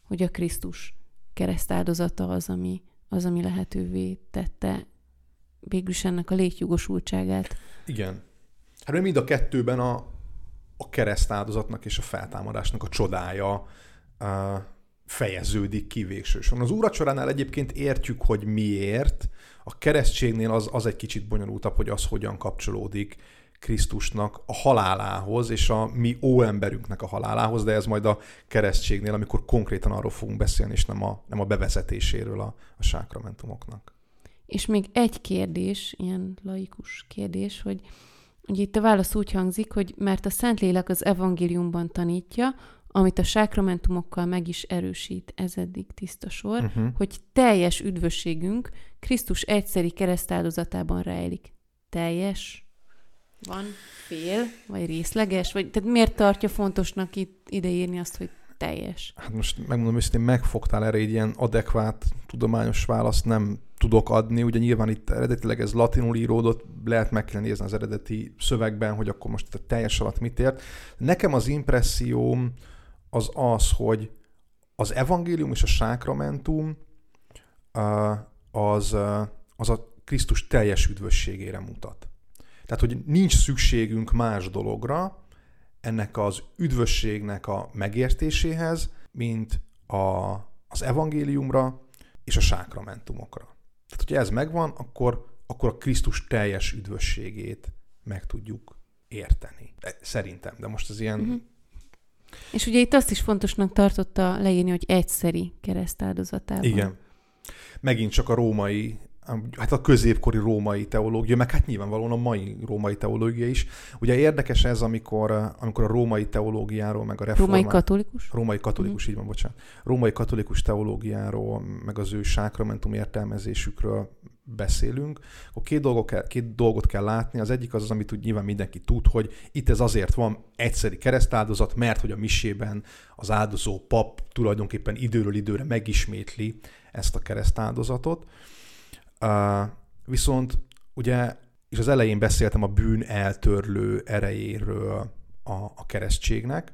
hogy a Krisztus keresztáldozata az, ami, az, ami lehetővé tette végülis ennek a létjogosultságát. Igen. Hát mind a kettőben a, a keresztáldozatnak és a feltámadásnak a csodája fejeződik ki végsősorban. Az úracsoránál egyébként értjük, hogy miért, a keresztségnél az, az egy kicsit bonyolultabb, hogy az hogyan kapcsolódik Krisztusnak a halálához, és a mi óemberünknek a halálához, de ez majd a keresztségnél, amikor konkrétan arról fogunk beszélni, és nem a, nem a bevezetéséről a, a sákramentumoknak. És még egy kérdés, ilyen laikus kérdés, hogy ugye itt a válasz úgy hangzik, hogy mert a Szentlélek az evangéliumban tanítja, amit a sákramentumokkal meg is erősít, ez eddig tiszta sor, uh-huh. hogy teljes üdvösségünk Krisztus egyszeri keresztáldozatában rejlik. Teljes? Van fél? Vagy részleges? Vagy, tehát miért tartja fontosnak itt ideírni azt, hogy teljes? Hát most megmondom őszintén, megfogtál erre egy ilyen adekvát tudományos választ, nem tudok adni. Ugye nyilván itt eredetileg ez latinul íródott, lehet meg kell nézni az eredeti szövegben, hogy akkor most a teljes alatt mit ért. Nekem az impresszióm, az az, hogy az evangélium és a sákramentum az, az a Krisztus teljes üdvösségére mutat. Tehát, hogy nincs szükségünk más dologra ennek az üdvösségnek a megértéséhez, mint a, az evangéliumra és a sákramentumokra. Tehát, hogyha ez megvan, akkor, akkor a Krisztus teljes üdvösségét meg tudjuk érteni. Szerintem, de most az ilyen uh-huh és ugye itt azt is fontosnak tartotta leírni, hogy egyszeri keresztáldozatában. Igen. Megint csak a római hát a középkori római teológia, meg hát nyilvánvalóan a mai római teológia is. Ugye érdekes ez, amikor, amikor a római teológiáról, meg a reformát... Római katolikus? Római katolikus, mm. így van, bocsánat. Római katolikus teológiáról, meg az ő sákramentum értelmezésükről beszélünk, akkor két, dolgot kell, két dolgot kell látni. Az egyik az az, amit úgy nyilván mindenki tud, hogy itt ez azért van egyszeri keresztáldozat, mert hogy a misében az áldozó pap tulajdonképpen időről időre megismétli ezt a keresztáldozatot. Viszont ugye, és az elején beszéltem a bűn eltörlő erejéről a, a keresztségnek,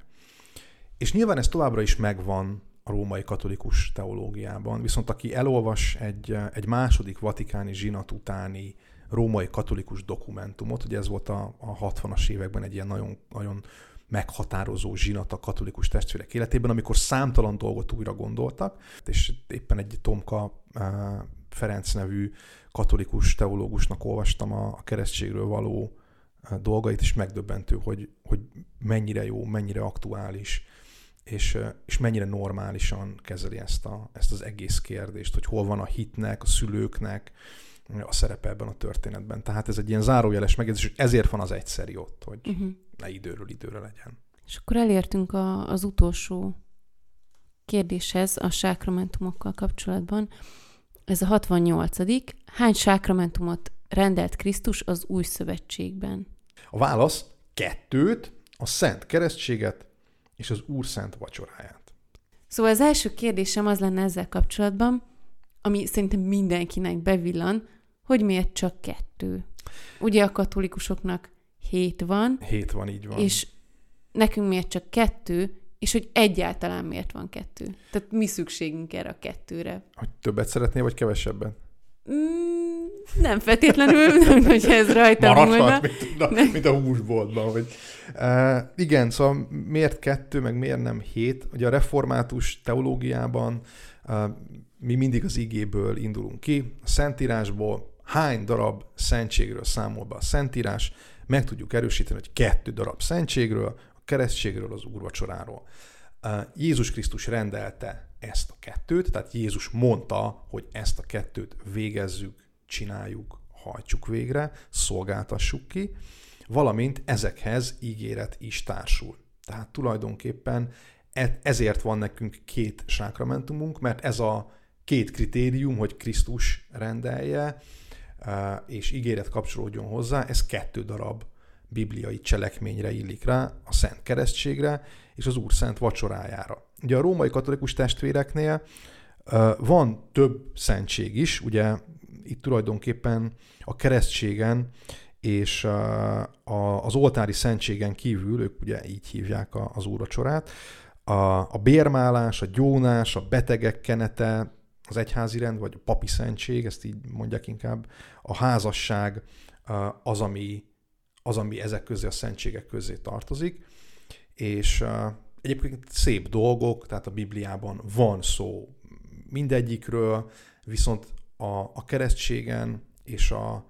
és nyilván ez továbbra is megvan a római katolikus teológiában. Viszont aki elolvas egy, egy második vatikáni zsinat utáni római katolikus dokumentumot, ugye ez volt a, a 60-as években egy ilyen nagyon, nagyon meghatározó zsinat a katolikus testvérek életében, amikor számtalan dolgot újra gondoltak, és éppen egy Tomka Ferenc nevű katolikus teológusnak olvastam a, a keresztségről való eh, dolgait, és megdöbbentő, hogy, hogy mennyire jó, mennyire aktuális, és, és mennyire normálisan kezeli ezt, a, ezt az egész kérdést, hogy hol van a hitnek, a szülőknek a szerepe ebben a történetben. Tehát ez egy ilyen zárójeles megjegyzés, hogy ezért van az egyszeri ott, hogy uh-huh. ne időről időre legyen. És akkor elértünk a, az utolsó kérdéshez a sákramentumokkal kapcsolatban. Ez a 68 Hány sákramentumot rendelt Krisztus az új szövetségben? A válasz kettőt, a szent keresztséget és az Úr szent vacsoráját. Szóval az első kérdésem az lenne ezzel kapcsolatban, ami szerintem mindenkinek bevillan, hogy miért csak kettő. Ugye a katolikusoknak hét van. Hét van, így van. És nekünk miért csak kettő, és hogy egyáltalán miért van kettő. Tehát mi szükségünk erre a kettőre. Hogy többet szeretnél, vagy kevesebben? Mm, nem feltétlenül, nem, hogyha ez rajta volna. Mint, a, mint a húsboltban. Hogy, uh, igen, szóval miért kettő, meg miért nem hét? Ugye a református teológiában uh, mi mindig az igéből indulunk ki, a Szentírásból hány darab szentségről számol be a Szentírás, meg tudjuk erősíteni, hogy kettő darab szentségről, keresztségről, az úrvacsoráról. Jézus Krisztus rendelte ezt a kettőt, tehát Jézus mondta, hogy ezt a kettőt végezzük, csináljuk, hajtsuk végre, szolgáltassuk ki, valamint ezekhez ígéret is társul. Tehát tulajdonképpen e- ezért van nekünk két sákramentumunk, mert ez a két kritérium, hogy Krisztus rendelje, és ígéret kapcsolódjon hozzá, ez kettő darab bibliai cselekményre illik rá, a Szent Keresztségre és az Úr Szent Vacsorájára. Ugye a római katolikus testvéreknél van több szentség is, ugye itt tulajdonképpen a keresztségen és az oltári szentségen kívül, ők ugye így hívják az úrvacsorát, a, a bérmálás, a gyónás, a betegek kenete, az egyházi rend, vagy a papi szentség, ezt így mondják inkább, a házasság az, ami, az, ami ezek közé, a szentségek közé tartozik, és egyébként szép dolgok, tehát a Bibliában van szó mindegyikről, viszont a, a keresztségen és, a,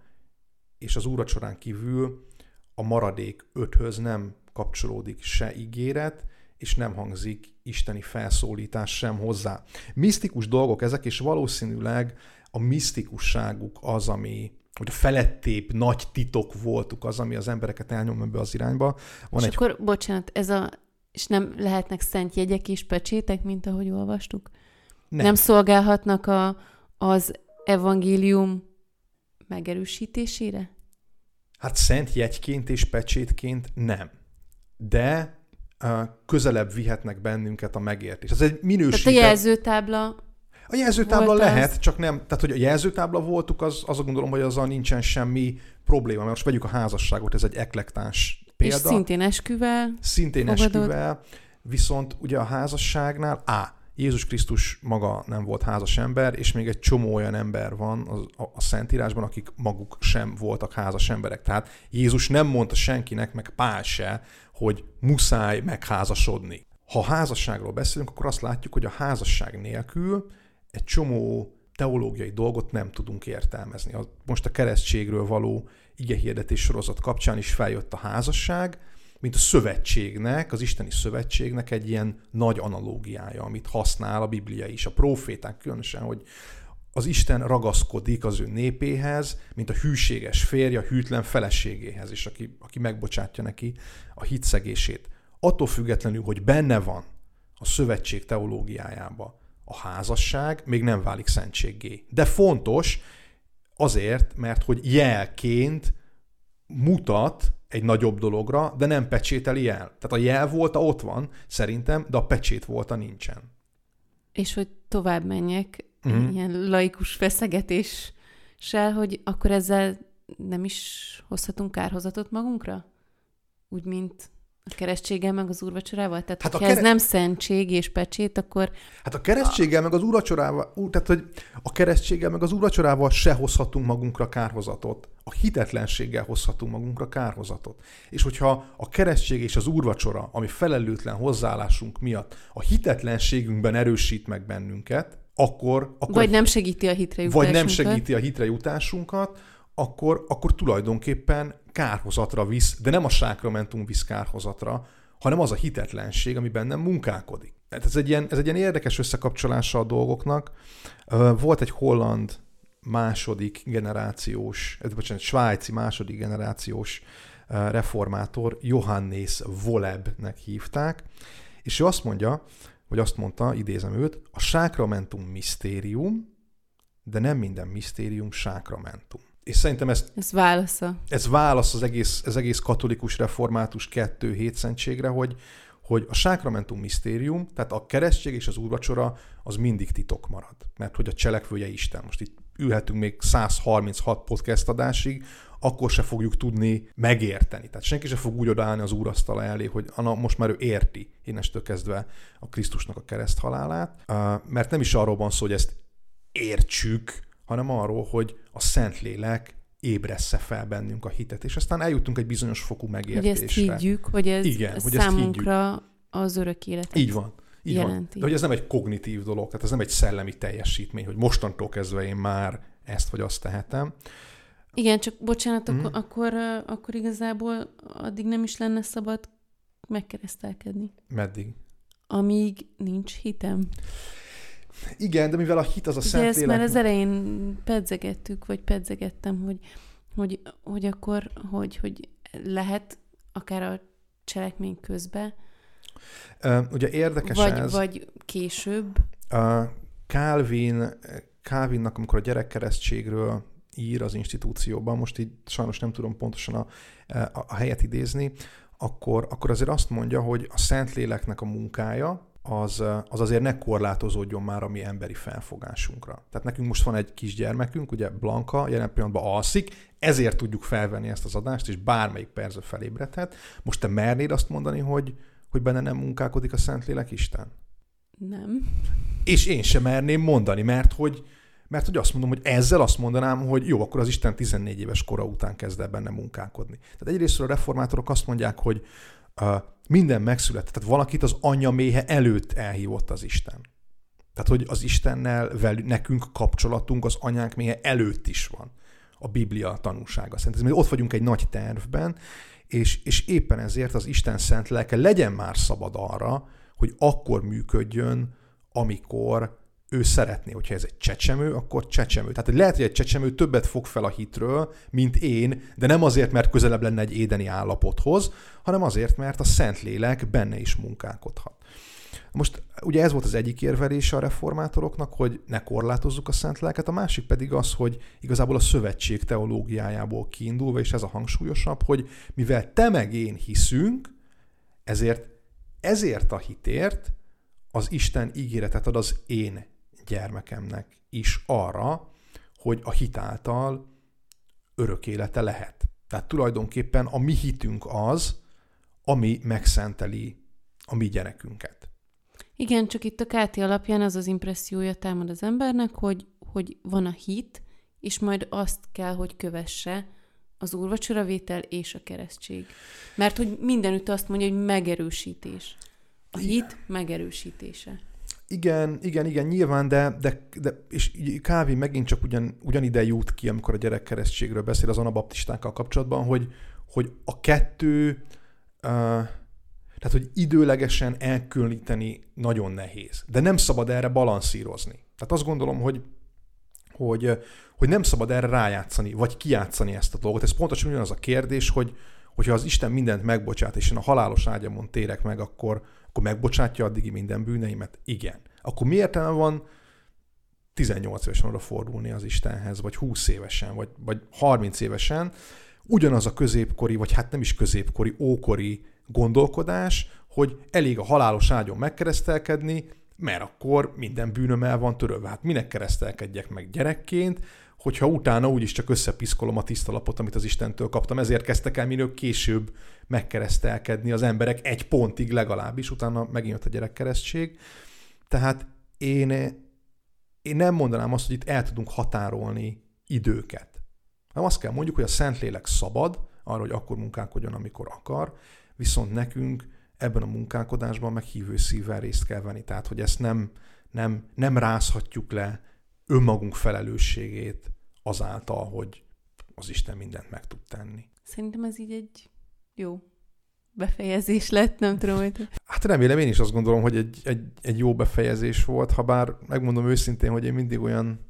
és az úracsorán kívül a maradék öthöz nem kapcsolódik se ígéret, és nem hangzik isteni felszólítás sem hozzá. Misztikus dolgok ezek, és valószínűleg a misztikusságuk az, ami, hogy a felettébb nagy titok voltuk az, ami az embereket elnyom ebbe az irányba. Van és egy... akkor, bocsánat, ez a, és nem lehetnek szent jegyek és pecsétek, mint ahogy olvastuk? Nem, nem szolgálhatnak a, az evangélium megerősítésére? Hát szent jegyként és pecsétként nem. De közelebb vihetnek bennünket a megértés. Ez egy minősített... Tehát a jelzőtábla a jelzőtábla lehet, az... csak nem, tehát hogy a jelzőtábla voltuk, az, az gondolom, hogy azzal nincsen semmi probléma, mert most vegyük a házasságot, ez egy eklektáns példa. És szintén esküvel. Szintén fogadod. esküvel, viszont ugye a házasságnál, á, Jézus Krisztus maga nem volt házas ember, és még egy csomó olyan ember van a, a, a Szentírásban, akik maguk sem voltak házas emberek. Tehát Jézus nem mondta senkinek, meg Pál se, hogy muszáj megházasodni. Ha házasságról beszélünk, akkor azt látjuk, hogy a házasság nélkül egy csomó teológiai dolgot nem tudunk értelmezni. Most a keresztségről való igehirdetés sorozat kapcsán is feljött a házasság, mint a szövetségnek, az isteni szövetségnek egy ilyen nagy analógiája, amit használ a Biblia is, a proféták különösen, hogy az Isten ragaszkodik az ő népéhez, mint a hűséges férje a hűtlen feleségéhez, és aki, aki megbocsátja neki a hitszegését. Attól függetlenül, hogy benne van a szövetség teológiájába a házasság, még nem válik szentséggé. De fontos azért, mert hogy jelként mutat egy nagyobb dologra, de nem pecsételi el. Tehát a jel volta ott van, szerintem, de a pecsét volta nincsen. És hogy tovább menjek, uh-huh. ilyen laikus feszegetéssel, hogy akkor ezzel nem is hozhatunk kárhozatot magunkra? Úgy, mint a keresztséggel meg az úrvacsorával? Tehát, hát ha kere... ez nem szentség és pecsét, akkor... Hát a keresztséggel meg az úrvacsorával, tehát hogy a keresztséggel meg az úrvacsorával se hozhatunk magunkra kárhozatot. A hitetlenséggel hozhatunk magunkra kárhozatot. És hogyha a keresztség és az úrvacsora, ami felelőtlen hozzáállásunk miatt a hitetlenségünkben erősít meg bennünket, akkor, akkor... Vagy nem segíti a hitre jutásunkat. Vagy nem segíti a hitre jutásunkat, akkor, akkor tulajdonképpen kárhozatra visz, de nem a sákramentum visz kárhozatra, hanem az a hitetlenség, ami bennem munkálkodik. Tehát ez egy ilyen, ez egy ilyen érdekes összekapcsolása a dolgoknak. Volt egy holland második generációs, bocsánat, svájci második generációs reformátor, Johannes Volebnek hívták, és ő azt mondja, vagy azt mondta, idézem őt, a sákramentum misztérium, de nem minden misztérium sákramentum. És szerintem ez... Ez válasza. Ez válasz az egész, az egész katolikus református kettő hétszentségre, hogy, hogy a sákramentum misztérium, tehát a keresztség és az úrvacsora az mindig titok marad. Mert hogy a cselekvője Isten. Most itt ülhetünk még 136 podcast adásig, akkor se fogjuk tudni megérteni. Tehát senki se fog úgy odaállni az úrasztala elé, hogy ana, most már ő érti innestől kezdve a Krisztusnak a kereszt halálát, mert nem is arról van szó, hogy ezt értsük, hanem arról, hogy a Szentlélek ébressze fel bennünk a hitet, és aztán eljutunk egy bizonyos fokú megértésre. Hogy ezt higgyük, hogy ez Igen, hogy számunkra ezt az örök életet Így van. Így jelenti. Van. De hogy ez nem egy kognitív dolog, tehát ez nem egy szellemi teljesítmény, hogy mostantól kezdve én már ezt vagy azt tehetem. Igen, csak bocsánat, mm. akkor, akkor, akkor igazából addig nem is lenne szabad megkeresztelkedni. Meddig? Amíg nincs hitem. Igen, de mivel a hit az a szent ezt már az elején pedzegettük, vagy pedzegettem, hogy, hogy, hogy akkor, hogy, hogy lehet akár a cselekmény közben, uh, ugye érdekes vagy, ez. Vagy később. Uh, Calvin, Calvinnak, amikor a gyerekkeresztségről ír az institúcióban, most így sajnos nem tudom pontosan a, a, a helyet idézni, akkor, akkor azért azt mondja, hogy a Szentléleknek a munkája, az, az azért ne korlátozódjon már a mi emberi felfogásunkra. Tehát nekünk most van egy kisgyermekünk, ugye Blanka, jelen pillanatban alszik, ezért tudjuk felvenni ezt az adást, és bármelyik perze felébredhet. Most te mernéd azt mondani, hogy, hogy benne nem munkálkodik a Szentlélek Isten? Nem. És én sem merném mondani, mert hogy, mert hogy azt mondom, hogy ezzel azt mondanám, hogy jó, akkor az Isten 14 éves kora után kezd el benne munkálkodni. Tehát egyrészt a reformátorok azt mondják, hogy minden megszületett, tehát valakit az anya méhe előtt elhívott az Isten. Tehát, hogy az Istennel velünk, nekünk kapcsolatunk az anyánk méhe előtt is van a Biblia tanúsága. Szerintem ott vagyunk egy nagy tervben, és, és éppen ezért az Isten szent lelke legyen már szabad arra, hogy akkor működjön, amikor ő szeretné, hogyha ez egy csecsemő, akkor csecsemő. Tehát lehet, hogy egy csecsemő többet fog fel a hitről, mint én, de nem azért, mert közelebb lenne egy édeni állapothoz, hanem azért, mert a Szentlélek benne is munkálkodhat. Most ugye ez volt az egyik érvelése a reformátoroknak, hogy ne korlátozzuk a szent lelket, a másik pedig az, hogy igazából a szövetség teológiájából kiindulva, és ez a hangsúlyosabb, hogy mivel te meg én hiszünk, ezért ezért a hitért az Isten ígéretet ad az én gyermekemnek is arra, hogy a hit által örök élete lehet. Tehát tulajdonképpen a mi hitünk az, ami megszenteli a mi gyerekünket. Igen, csak itt a Káti alapján az az impressziója támad az embernek, hogy, hogy van a hit, és majd azt kell, hogy kövesse az úrvacsoravétel és a keresztség. Mert hogy mindenütt azt mondja, hogy megerősítés. A hit megerősítése. Igen, igen, igen, nyilván, de, de, de és Kávi megint csak ugyan, ugyanide jut ki, amikor a gyerekkeresztségről beszél az anabaptistákkal kapcsolatban, hogy, hogy a kettő, uh, tehát hogy időlegesen elkülöníteni nagyon nehéz. De nem szabad erre balanszírozni. Tehát azt gondolom, hogy hogy, hogy nem szabad erre rájátszani, vagy kijátszani ezt a dolgot. Ez pontosan ugyanaz a kérdés, hogy hogyha az Isten mindent megbocsát, és én a halálos ágyamon térek meg, akkor, akkor megbocsátja addigi minden bűneimet? Igen. Akkor mi értelme van 18 évesen oda fordulni az Istenhez, vagy 20 évesen, vagy, vagy 30 évesen, ugyanaz a középkori, vagy hát nem is középkori, ókori gondolkodás, hogy elég a halálos ágyon megkeresztelkedni, mert akkor minden bűnöm el van törölve. Hát minek keresztelkedjek meg gyerekként, hogyha utána úgyis csak összepiszkolom a tiszta lapot, amit az Istentől kaptam. Ezért kezdtek el minők később megkeresztelkedni az emberek egy pontig legalábbis, utána megint jött a gyerekkeresztség. Tehát én, én nem mondanám azt, hogy itt el tudunk határolni időket. Nem azt kell mondjuk, hogy a Szentlélek szabad arra, hogy akkor munkálkodjon, amikor akar, viszont nekünk ebben a munkálkodásban meg hívő szívvel részt kell venni. Tehát, hogy ezt nem, nem, nem rázhatjuk le önmagunk felelősségét azáltal, hogy az Isten mindent meg tud tenni. Szerintem ez így egy jó befejezés lett, nem tudom, hogy... Hát remélem, én is azt gondolom, hogy egy, egy, egy jó befejezés volt, ha bár megmondom őszintén, hogy én mindig olyan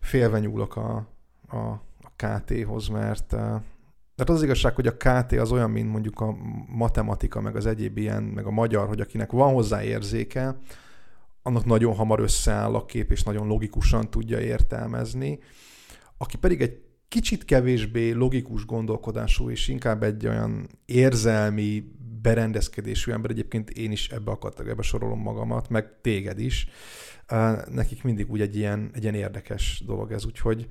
félve nyúlok a, a, a KT-hoz, mert tehát az igazság, hogy a KT az olyan, mint mondjuk a matematika, meg az egyéb ilyen, meg a magyar, hogy akinek van hozzá érzéke, annak nagyon hamar összeáll a kép, és nagyon logikusan tudja értelmezni. Aki pedig egy kicsit kevésbé logikus gondolkodású, és inkább egy olyan érzelmi, berendezkedésű ember, egyébként én is ebbe a kategóriába sorolom magamat, meg téged is, nekik mindig úgy egy ilyen, egy ilyen érdekes dolog ez, úgyhogy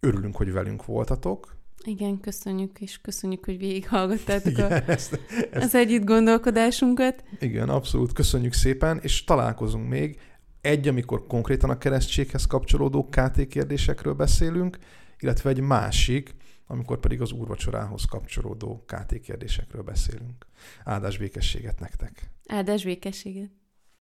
örülünk, hogy velünk voltatok, igen, köszönjük, és köszönjük, hogy végighallgattátok Igen, a, ezt, ezt... az együtt gondolkodásunkat. Igen, abszolút, köszönjük szépen, és találkozunk még. Egy, amikor konkrétan a keresztséghez kapcsolódó KT kérdésekről beszélünk, illetve egy másik, amikor pedig az úrvacsorához kapcsolódó KT kérdésekről beszélünk. Áldás békességet nektek! Áldás békességet!